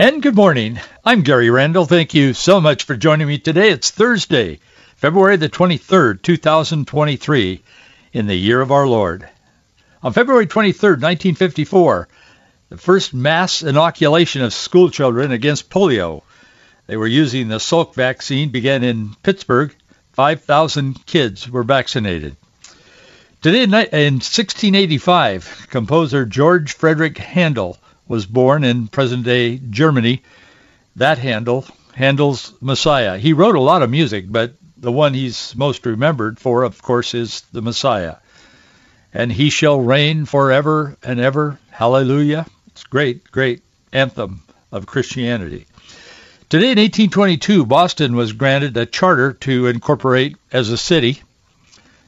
And good morning. I'm Gary Randall. Thank you so much for joining me today. It's Thursday, February the 23rd, 2023, in the year of our Lord. On February 23rd, 1954, the first mass inoculation of school children against polio. They were using the Salk vaccine began in Pittsburgh. 5,000 kids were vaccinated. Today in 1685, composer George Frederick Handel was born in present-day Germany. That Handel, Handel's Messiah. He wrote a lot of music, but the one he's most remembered for, of course, is the Messiah. And he shall reign forever and ever. Hallelujah. It's great, great anthem of Christianity. Today in 1822, Boston was granted a charter to incorporate as a city.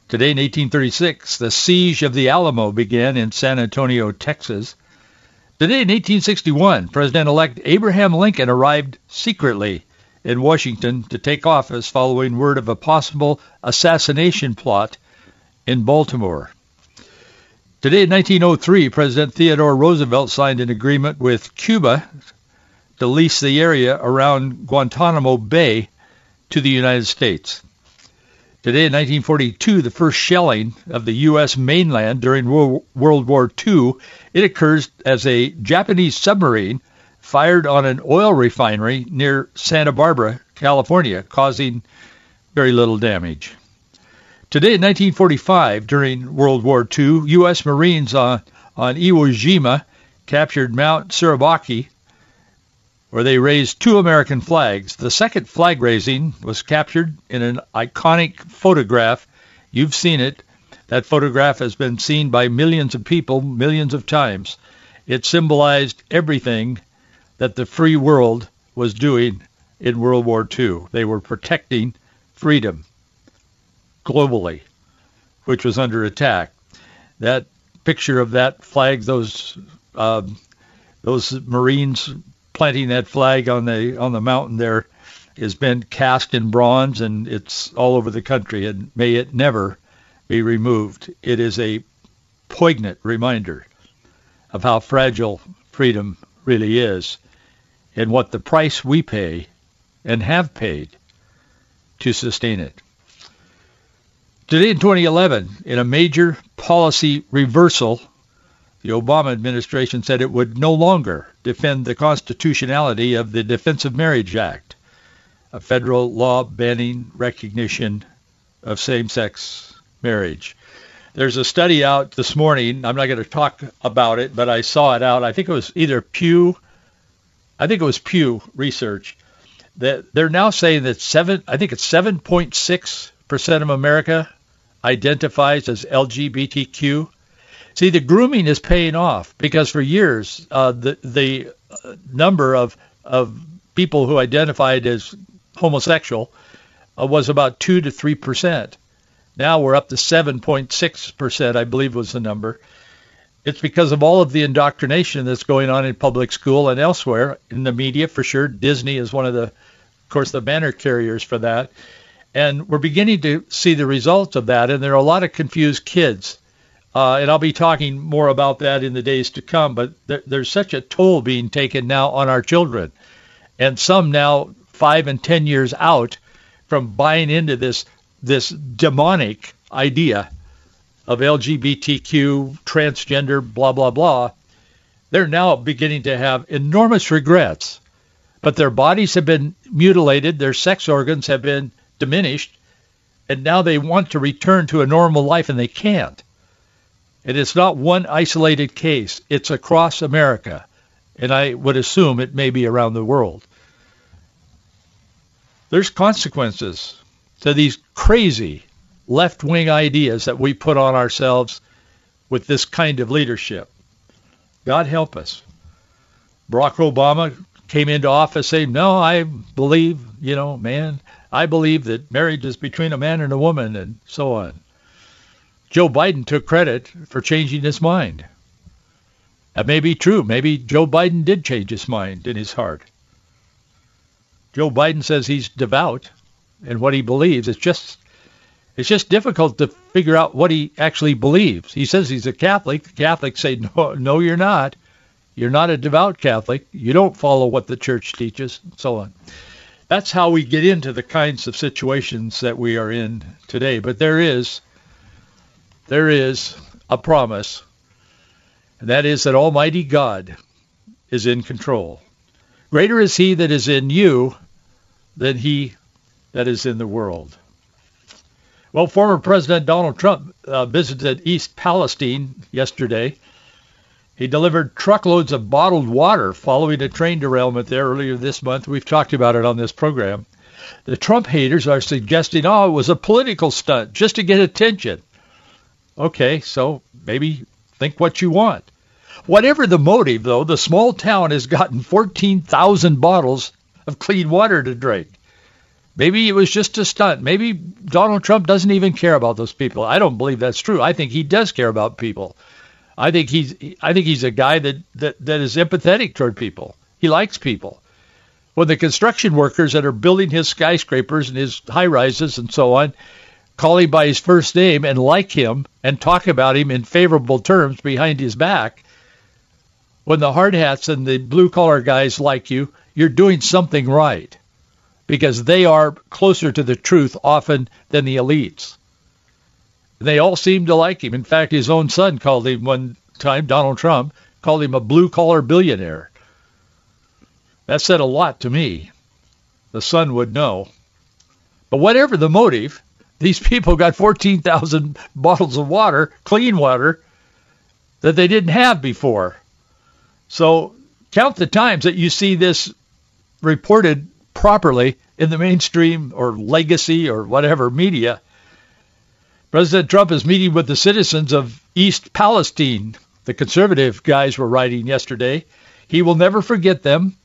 Today in 1836, the siege of the Alamo began in San Antonio, Texas. Today in 1861, President-elect Abraham Lincoln arrived secretly in Washington to take office following word of a possible assassination plot in Baltimore. Today in 1903, President Theodore Roosevelt signed an agreement with Cuba to lease the area around Guantanamo Bay to the United States. Today in 1942, the first shelling of the U.S. mainland during World War II, it occurs as a Japanese submarine fired on an oil refinery near Santa Barbara, California, causing very little damage. Today in 1945, during World War II, U.S. Marines on, on Iwo Jima captured Mount Suribachi where they raised two American flags. The second flag raising was captured in an iconic photograph. You've seen it. That photograph has been seen by millions of people millions of times. It symbolized everything that the free world was doing in World War II. They were protecting freedom globally, which was under attack. That picture of that flag, those uh, those Marines planting that flag on the on the mountain there has been cast in bronze and it's all over the country and may it never be removed. It is a poignant reminder of how fragile freedom really is and what the price we pay and have paid to sustain it. Today in 2011, in a major policy reversal the Obama administration said it would no longer defend the constitutionality of the Defense of Marriage Act, a federal law banning recognition of same-sex marriage. There's a study out this morning. I'm not going to talk about it, but I saw it out. I think it was either Pew, I think it was Pew Research, that they're now saying that seven, I think it's 7.6 percent of America identifies as LGBTQ. See, the grooming is paying off because for years uh, the the number of of people who identified as homosexual uh, was about two to three percent. Now we're up to 7.6 percent, I believe was the number. It's because of all of the indoctrination that's going on in public school and elsewhere in the media, for sure. Disney is one of the, of course, the banner carriers for that. And we're beginning to see the results of that. And there are a lot of confused kids uh, and I'll be talking more about that in the days to come. But there, there's such a toll being taken now on our children, and some now five and ten years out from buying into this this demonic idea of LGBTQ, transgender, blah blah blah. They're now beginning to have enormous regrets, but their bodies have been mutilated, their sex organs have been diminished, and now they want to return to a normal life and they can't. And it's not one isolated case. It's across America. And I would assume it may be around the world. There's consequences to these crazy left-wing ideas that we put on ourselves with this kind of leadership. God help us. Barack Obama came into office saying, no, I believe, you know, man, I believe that marriage is between a man and a woman and so on. Joe Biden took credit for changing his mind. That may be true. Maybe Joe Biden did change his mind in his heart. Joe Biden says he's devout and what he believes. It's just it's just difficult to figure out what he actually believes. He says he's a Catholic. The Catholics say, no, no, you're not. You're not a devout Catholic. You don't follow what the church teaches, and so on. That's how we get into the kinds of situations that we are in today. But there is there is a promise, and that is that Almighty God is in control. Greater is he that is in you than he that is in the world. Well, former President Donald Trump uh, visited East Palestine yesterday. He delivered truckloads of bottled water following a train derailment there earlier this month. We've talked about it on this program. The Trump haters are suggesting, oh, it was a political stunt just to get attention. Okay, so maybe think what you want. Whatever the motive, though, the small town has gotten 14,000 bottles of clean water to drink. Maybe it was just a stunt. Maybe Donald Trump doesn't even care about those people. I don't believe that's true. I think he does care about people. I think he's I think he's a guy that, that, that is empathetic toward people. He likes people. When the construction workers that are building his skyscrapers and his high rises and so on call him by his first name and like him and talk about him in favorable terms behind his back, when the hard hats and the blue collar guys like you, you're doing something right because they are closer to the truth often than the elites. They all seem to like him. In fact, his own son called him one time, Donald Trump, called him a blue collar billionaire. That said a lot to me. The son would know. But whatever the motive, these people got 14,000 bottles of water, clean water, that they didn't have before. So count the times that you see this reported properly in the mainstream or legacy or whatever media. President Trump is meeting with the citizens of East Palestine. The conservative guys were writing yesterday. He will never forget them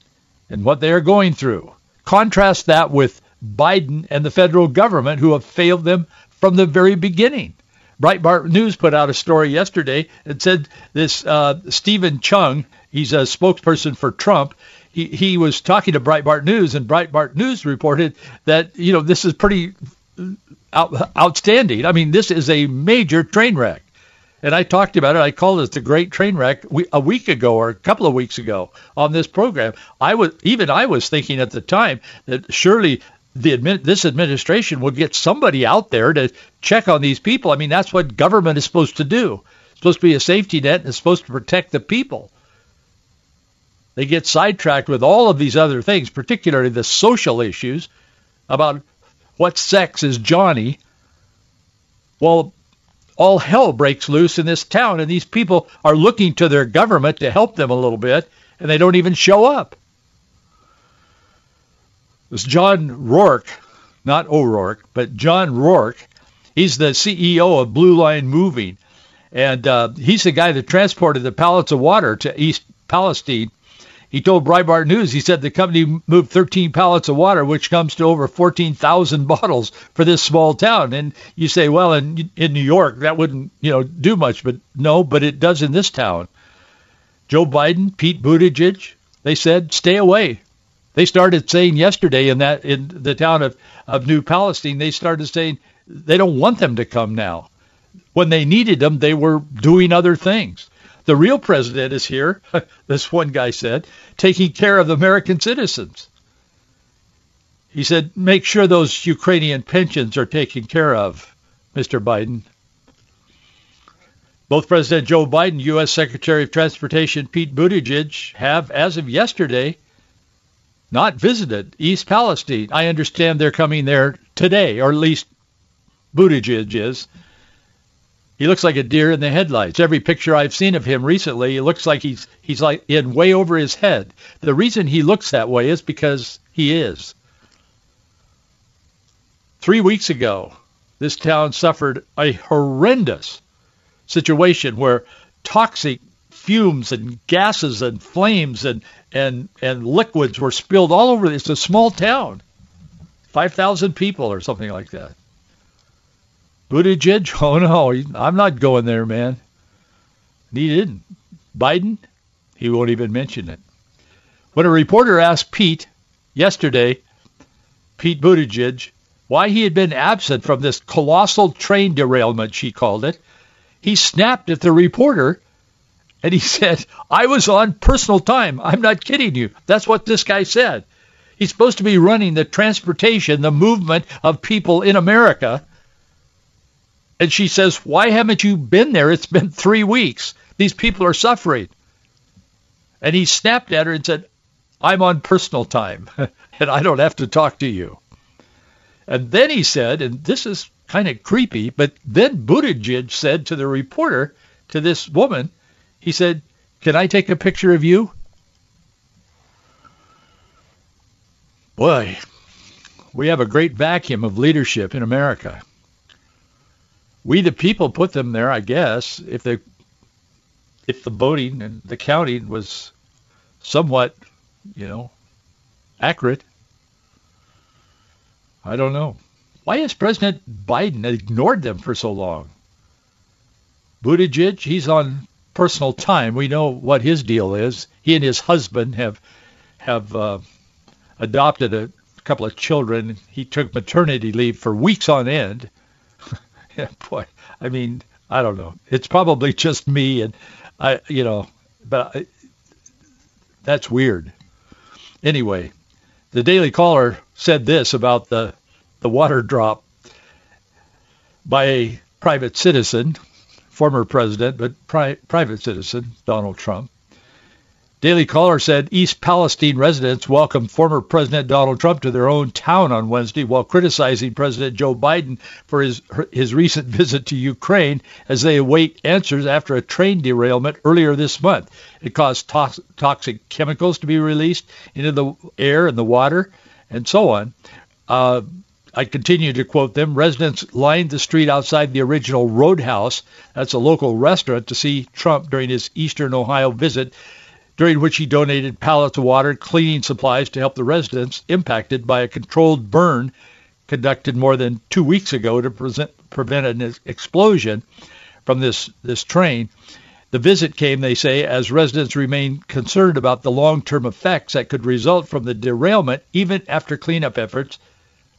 and what they are going through. Contrast that with Biden and the federal government who have failed them from the very beginning. Breitbart News put out a story yesterday and said this uh, Steven Cheung, he's a spokesperson for Trump, he, he was talking to Breitbart News, and Breitbart News reported that, you know, this is pretty out, outstanding. I mean, this is a major train wreck. And I talked about it. I called it the Great Train Wreck a week ago or a couple of weeks ago on this program. I was even I was thinking at the time that surely the admin, this administration would get somebody out there to check on these people. I mean, that's what government is supposed to do. It's supposed to be a safety net and it's supposed to protect the people. They get sidetracked with all of these other things, particularly the social issues about what sex is Johnny. Well, all hell breaks loose in this town, and these people are looking to their government to help them a little bit, and they don't even show up. This John Rourke, not O'Rourke, but John Rourke. He's the CEO of Blue Line Moving, and uh, he's the guy that transported the pallets of water to East Palestine. He told Breitbart News, he said the company moved 13 pallets of water, which comes to over 14,000 bottles for this small town. And you say, well, in in New York, that wouldn't you know do much, but no, but it does in this town. Joe Biden, Pete Buttigieg, they said, stay away. They started saying yesterday in that in the town of, of New Palestine, they started saying they don't want them to come now. When they needed them, they were doing other things. The real president is here, this one guy said, taking care of American citizens. He said, make sure those Ukrainian pensions are taken care of, Mr. Biden. Both President Joe Biden, U.S. Secretary of Transportation Pete Buttigieg have, as of yesterday, not visited East Palestine. I understand they're coming there today, or at least Buttigieg is. He looks like a deer in the headlights. Every picture I've seen of him recently, he looks like he's he's like in way over his head. The reason he looks that way is because he is. Three weeks ago, this town suffered a horrendous situation where toxic fumes and gases and flames and and and liquids were spilled all over. It's a small town, five thousand people or something like that. Buttigieg, oh no, I'm not going there, man. He didn't. Biden, he won't even mention it. When a reporter asked Pete yesterday, Pete Buttigieg, why he had been absent from this colossal train derailment, she called it, he snapped at the reporter and he said, I was on personal time. I'm not kidding you. That's what this guy said. He's supposed to be running the transportation, the movement of people in America. And she says, why haven't you been there? It's been three weeks. These people are suffering. And he snapped at her and said, I'm on personal time and I don't have to talk to you. And then he said, and this is kind of creepy, but then Buttigieg said to the reporter, to this woman, he said, can I take a picture of you? Boy, we have a great vacuum of leadership in America. We the people put them there, I guess, if the if the voting and the counting was somewhat, you know, accurate. I don't know. Why has President Biden ignored them for so long? Buttigieg, he's on personal time. We know what his deal is. He and his husband have have uh, adopted a couple of children. He took maternity leave for weeks on end. boy, I mean, I don't know. It's probably just me, and I, you know, but I, that's weird. Anyway, the Daily Caller said this about the the water drop by a private citizen, former president, but pri- private citizen, Donald Trump. Daily Caller said East Palestine residents welcomed former President Donald Trump to their own town on Wednesday while criticizing President Joe Biden for his his recent visit to Ukraine as they await answers after a train derailment earlier this month. It caused to- toxic chemicals to be released into the air and the water and so on. Uh, I continue to quote them. Residents lined the street outside the original Roadhouse, that's a local restaurant, to see Trump during his eastern Ohio visit during which he donated pallets of water, and cleaning supplies to help the residents impacted by a controlled burn conducted more than two weeks ago to present, prevent an explosion from this, this train. The visit came, they say, as residents remain concerned about the long-term effects that could result from the derailment even after cleanup efforts,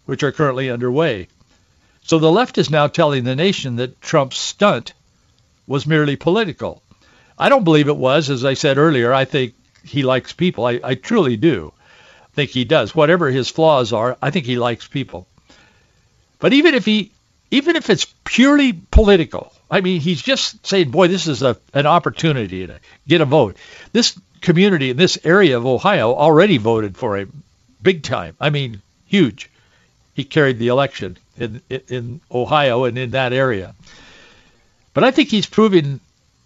which are currently underway. So the left is now telling the nation that Trump's stunt was merely political. I don't believe it was. As I said earlier, I think he likes people. I, I truly do I think he does. Whatever his flaws are, I think he likes people. But even if he, even if it's purely political, I mean, he's just saying, boy, this is a, an opportunity to get a vote. This community in this area of Ohio already voted for him big time. I mean, huge. He carried the election in, in Ohio and in that area. But I think he's proving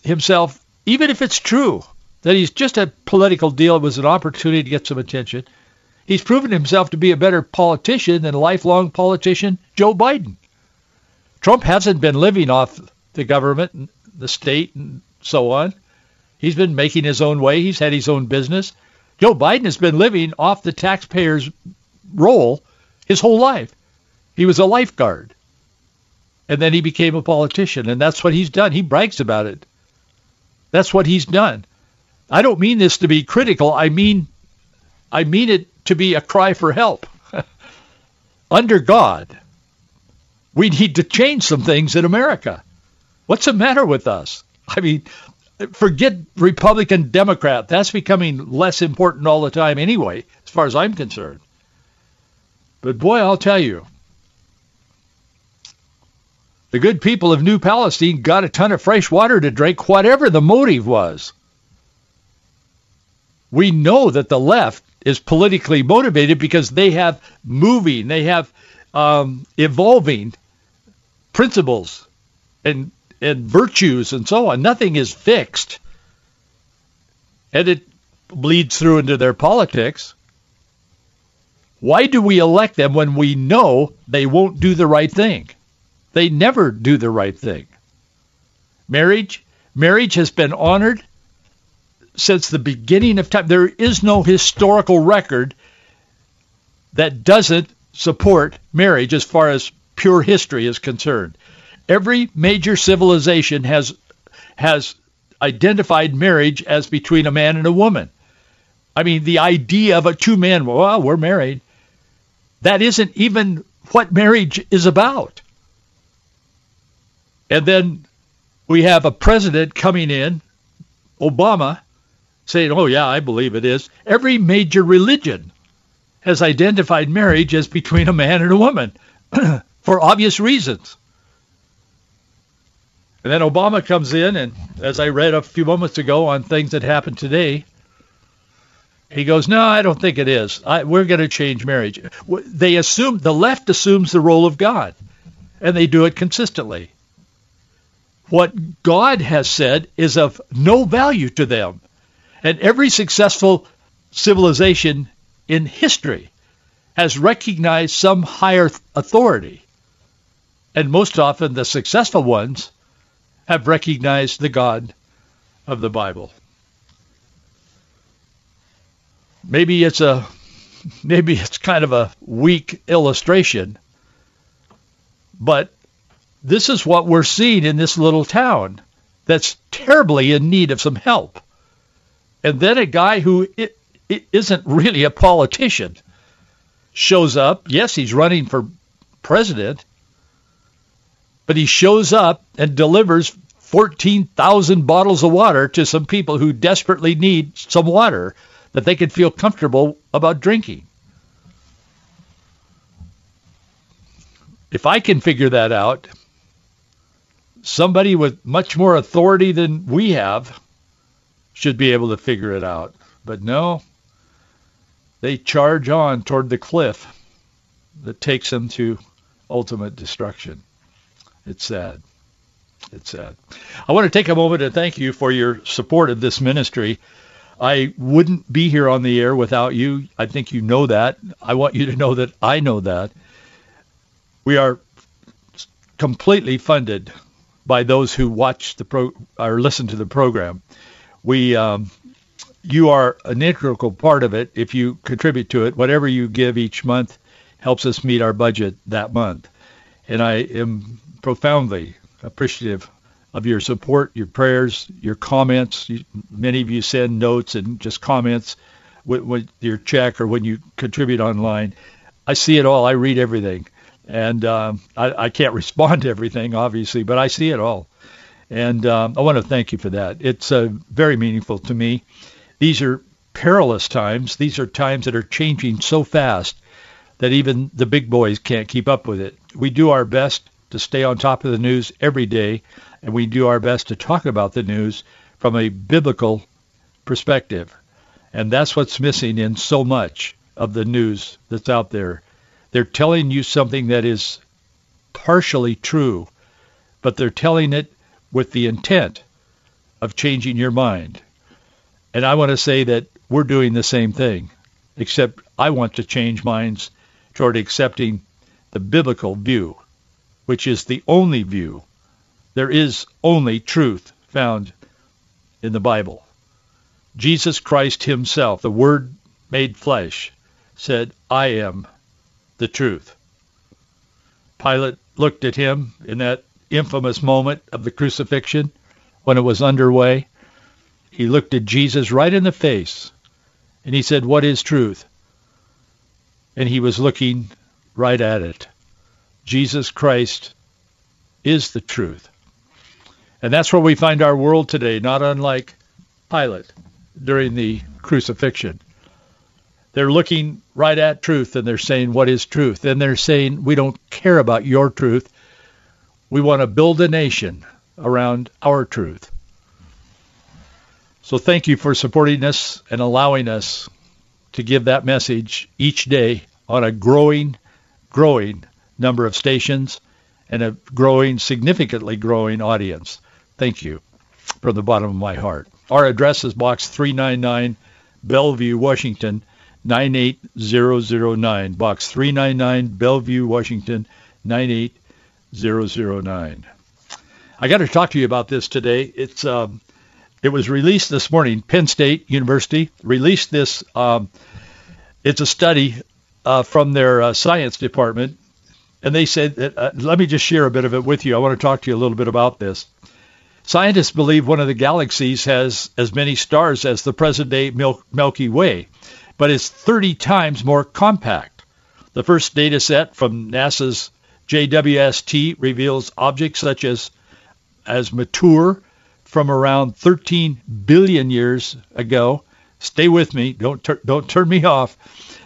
himself even if it's true that he's just a political deal, it was an opportunity to get some attention, he's proven himself to be a better politician than lifelong politician Joe Biden. Trump hasn't been living off the government and the state and so on. He's been making his own way. He's had his own business. Joe Biden has been living off the taxpayer's roll his whole life. He was a lifeguard. And then he became a politician, and that's what he's done. He brags about it. That's what he's done. I don't mean this to be critical. I mean, I mean it to be a cry for help. Under God, we need to change some things in America. What's the matter with us? I mean, forget Republican, Democrat. That's becoming less important all the time anyway, as far as I'm concerned. But boy, I'll tell you, the good people of New Palestine got a ton of fresh water to drink, whatever the motive was. We know that the left is politically motivated because they have moving, they have um, evolving principles and and virtues and so on. Nothing is fixed, and it bleeds through into their politics. Why do we elect them when we know they won't do the right thing? They never do the right thing. Marriage, marriage has been honored since the beginning of time. There is no historical record that doesn't support marriage as far as pure history is concerned. Every major civilization has has identified marriage as between a man and a woman. I mean, the idea of a two men, well, we're married, that isn't even what marriage is about. And then we have a president coming in, Obama, saying, oh, yeah, I believe it is. Every major religion has identified marriage as between a man and a woman for obvious reasons. And then Obama comes in, and as I read a few moments ago on things that happened today, he goes, no, I don't think it is. I, we're going to change marriage. They assume, the left assumes the role of God, and they do it consistently. What God has said is of no value to them. And every successful civilization in history has recognized some higher authority. And most often the successful ones have recognized the God of the Bible. Maybe it's a maybe it's kind of a weak illustration, but this is what we're seeing in this little town that's terribly in need of some help. And then a guy who it, it isn't really a politician shows up. Yes, he's running for president, but he shows up and delivers 14,000 bottles of water to some people who desperately need some water that they could feel comfortable about drinking. If I can figure that out, somebody with much more authority than we have should be able to figure it out. But no, they charge on toward the cliff that takes them to ultimate destruction. It's sad. It's sad. I want to take a moment to thank you for your support of this ministry. I wouldn't be here on the air without you. I think you know that. I want you to know that I know that. We are completely funded by those who watch the pro or listen to the program. We, um, you are an integral part of it. If you contribute to it, whatever you give each month helps us meet our budget that month. And I am profoundly appreciative of your support, your prayers, your comments. You, many of you send notes and just comments with, with, your check or when you contribute online. I see it all. I read everything, and um, I, I, can't respond to everything, obviously, but I see it all. And um, I want to thank you for that. It's uh, very meaningful to me. These are perilous times. These are times that are changing so fast that even the big boys can't keep up with it. We do our best to stay on top of the news every day and we do our best to talk about the news from a biblical perspective. And that's what's missing in so much of the news that's out there. They're telling you something that is partially true, but they're telling it with the intent of changing your mind. And I want to say that we're doing the same thing, except I want to change minds toward accepting the biblical view, which is the only view there is only truth found in the Bible. Jesus Christ himself, the Word made flesh, said, I am the truth. Pilate looked at him in that infamous moment of the crucifixion when it was underway. He looked at Jesus right in the face and he said, what is truth? And he was looking right at it. Jesus Christ is the truth. And that's where we find our world today, not unlike Pilate during the crucifixion. They're looking right at truth and they're saying, what is truth? And they're saying, we don't care about your truth. We want to build a nation around our truth. So thank you for supporting us and allowing us to give that message each day on a growing, growing number of stations and a growing, significantly growing audience. Thank you from the bottom of my heart. Our address is Box 399, Bellevue, Washington, 98009. Box 399, Bellevue, Washington, 98009. I got to talk to you about this today. It's um, it was released this morning. Penn State University released this. Um, it's a study uh, from their uh, science department, and they said, that, uh, let me just share a bit of it with you. I want to talk to you a little bit about this. Scientists believe one of the galaxies has as many stars as the present-day Milky Way, but is 30 times more compact. The first data set from NASA's JWST reveals objects such as as mature from around 13 billion years ago. Stay with me. Don't don't turn me off.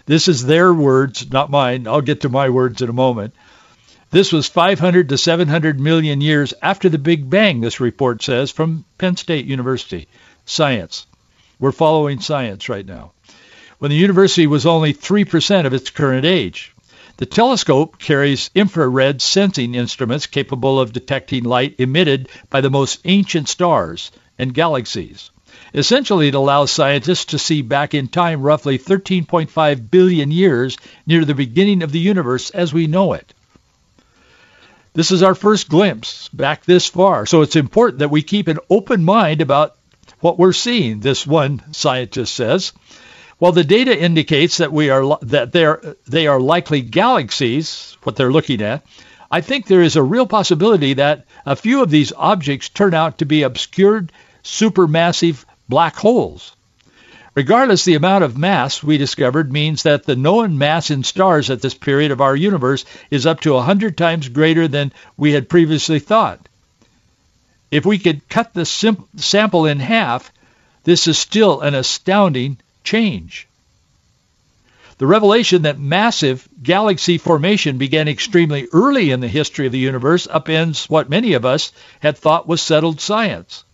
This is their words, not mine. I'll get to my words in a moment. This was 500 to 700 million years after the Big Bang, this report says, from Penn State University. Science. We're following science right now. When the university was only 3% of its current age. The telescope carries infrared sensing instruments capable of detecting light emitted by the most ancient stars and galaxies. Essentially, it allows scientists to see back in time roughly 13.5 billion years near the beginning of the universe as we know it. This is our first glimpse back this far, so it's important that we keep an open mind about what we're seeing, this one scientist says. While the data indicates that we are that they are they are likely galaxies, what they're looking at, I think there is a real possibility that a few of these objects turn out to be obscured supermassive black holes. Regardless, the amount of mass we discovered means that the known mass in stars at this period of our universe is up to 100 times greater than we had previously thought. If we could cut the sim- sample in half, this is still an astounding change. The revelation that massive galaxy formation began extremely early in the history of the universe upends what many of us had thought was settled science.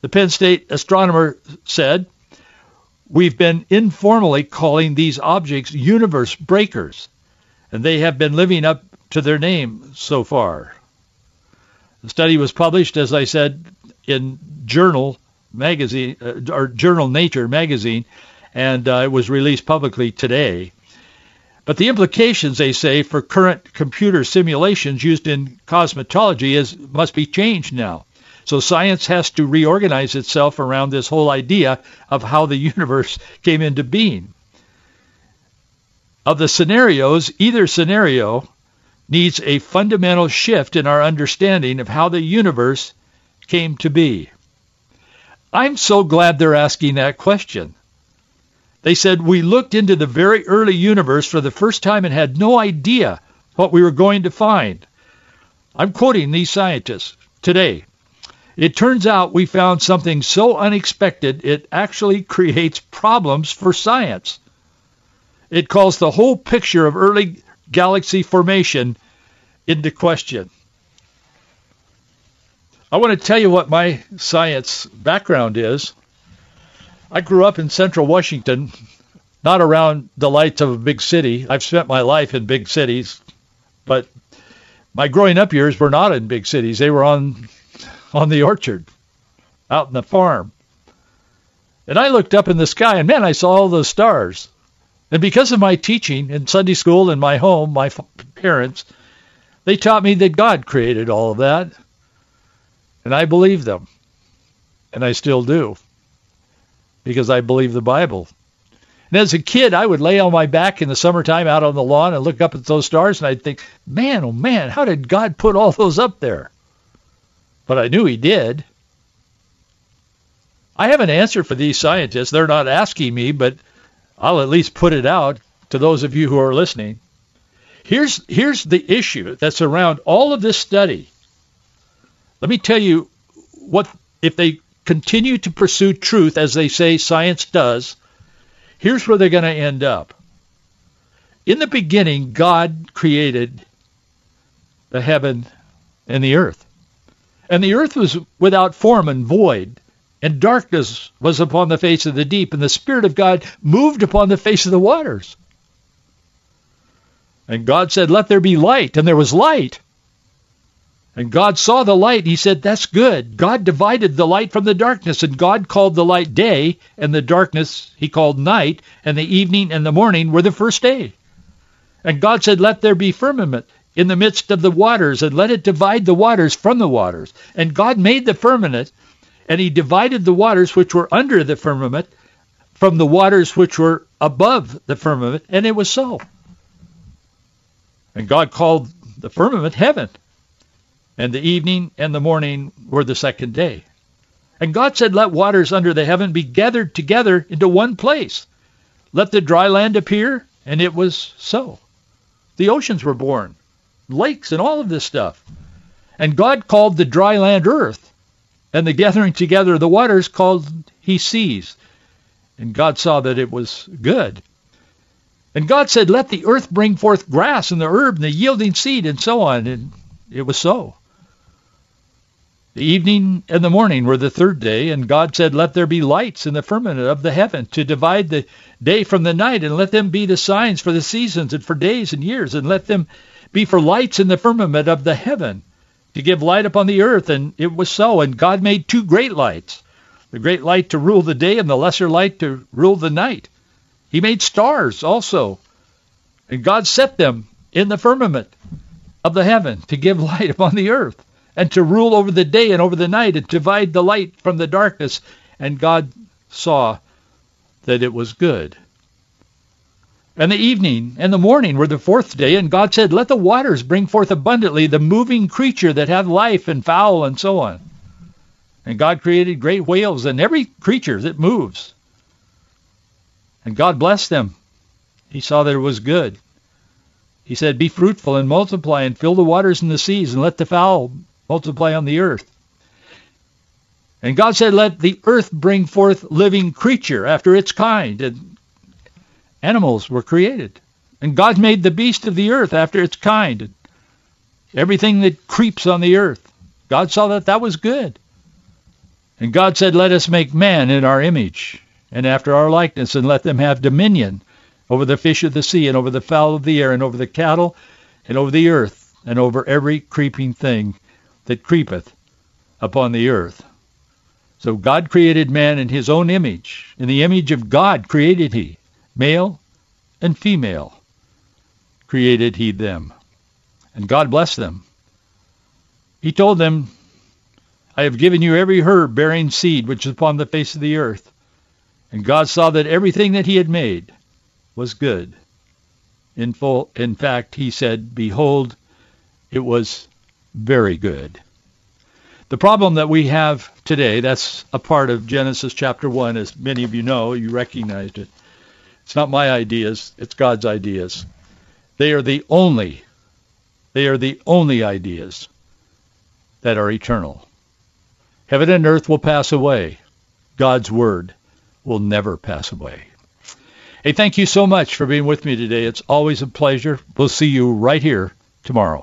The Penn State astronomer said, We've been informally calling these objects universe breakers, and they have been living up to their name so far. The study was published, as I said, in Journal magazine uh, or Journal Nature magazine, and uh, it was released publicly today. But the implications, they say, for current computer simulations used in cosmetology is must be changed now. So science has to reorganize itself around this whole idea of how the universe came into being. Of the scenarios, either scenario needs a fundamental shift in our understanding of how the universe came to be. I'm so glad they're asking that question. They said, we looked into the very early universe for the first time and had no idea what we were going to find. I'm quoting these scientists today. It turns out we found something so unexpected it actually creates problems for science. It calls the whole picture of early galaxy formation into question. I want to tell you what my science background is. I grew up in central Washington, not around the lights of a big city. I've spent my life in big cities, but my growing up years were not in big cities. They were on on the orchard, out in the farm. And I looked up in the sky, and man, I saw all those stars. And because of my teaching in Sunday school in my home, my parents, they taught me that God created all of that. And I believe them. And I still do. Because I believe the Bible. And as a kid, I would lay on my back in the summertime out on the lawn and look up at those stars, and I'd think, man, oh man, how did God put all those up there? But I knew he did. I have an answer for these scientists. They're not asking me, but I'll at least put it out to those of you who are listening. Here's, here's the issue that's around all of this study. Let me tell you what if they continue to pursue truth as they say science does, here's where they're going to end up. In the beginning, God created the heaven and the earth. And the earth was without form and void, and darkness was upon the face of the deep, and the Spirit of God moved upon the face of the waters. And God said, Let there be light, and there was light. And God saw the light. He said, That's good. God divided the light from the darkness, and God called the light day, and the darkness he called night, and the evening and the morning were the first day. And God said, Let there be firmament in the midst of the waters, and let it divide the waters from the waters. And God made the firmament And he divided the waters which were under the firmament from the waters which were above the firmament, and it was so. And God called the firmament heaven, and the evening and the morning were the second day. And God said, Let waters under the heaven be gathered together into one place. Let the dry land appear, and it was so. The oceans were born, lakes and all of this stuff. And God called the dry land earth, and the gathering together of the waters called he seas. And God saw that it was good. And God said, Let the earth bring forth grass and the herb and the yielding seed and so on. And it was so. The evening and the morning were the third day, and God said, Let there be lights in the firmament of the heaven to divide the day from the night, and let them be the signs for the seasons and for days and years, and let them be for lights in the firmament of the heaven to give light upon the earth. And it was so. And God made two great lights, the great light to rule the day and the lesser light to rule the night. He made stars also, and God set them in the firmament of the heaven to give light upon the earth and to rule over the day and over the night and divide the light from the darkness. And God saw that it was good. And the evening and the morning were the fourth day, and God said, Let the waters bring forth abundantly the moving creature that have life and fowl and so on. And God created great whales and every creature that moves. And God blessed them. He saw that it was good. He said, Be fruitful and multiply and fill the waters and the seas and let the fowl multiply on the earth. And God said, Let the earth bring forth living creature after its kind. And animals were created. And God made the beast of the earth after its kind. And everything that creeps on the earth. God saw that that was good. And God said, Let us make man in our image and after our likeness, and let them have dominion over the fish of the sea, and over the fowl of the air, and over the cattle, and over the earth, and over every creeping thing that creepeth upon the earth. So God created man in his own image. In the image of God created he. Male and female created he them. And God blessed them. He told them, I have given you every herb bearing seed which is upon the face of the earth. And God saw that everything that he had made was good. In, full, in fact, he said, Behold, it was very good. The problem that we have today, that's a part of Genesis chapter 1, as many of you know, you recognized it. It's not my ideas, it's God's ideas. They are the only, they are the only ideas that are eternal. Heaven and earth will pass away. God's word will never pass away. Hey, thank you so much for being with me today. It's always a pleasure. We'll see you right here tomorrow.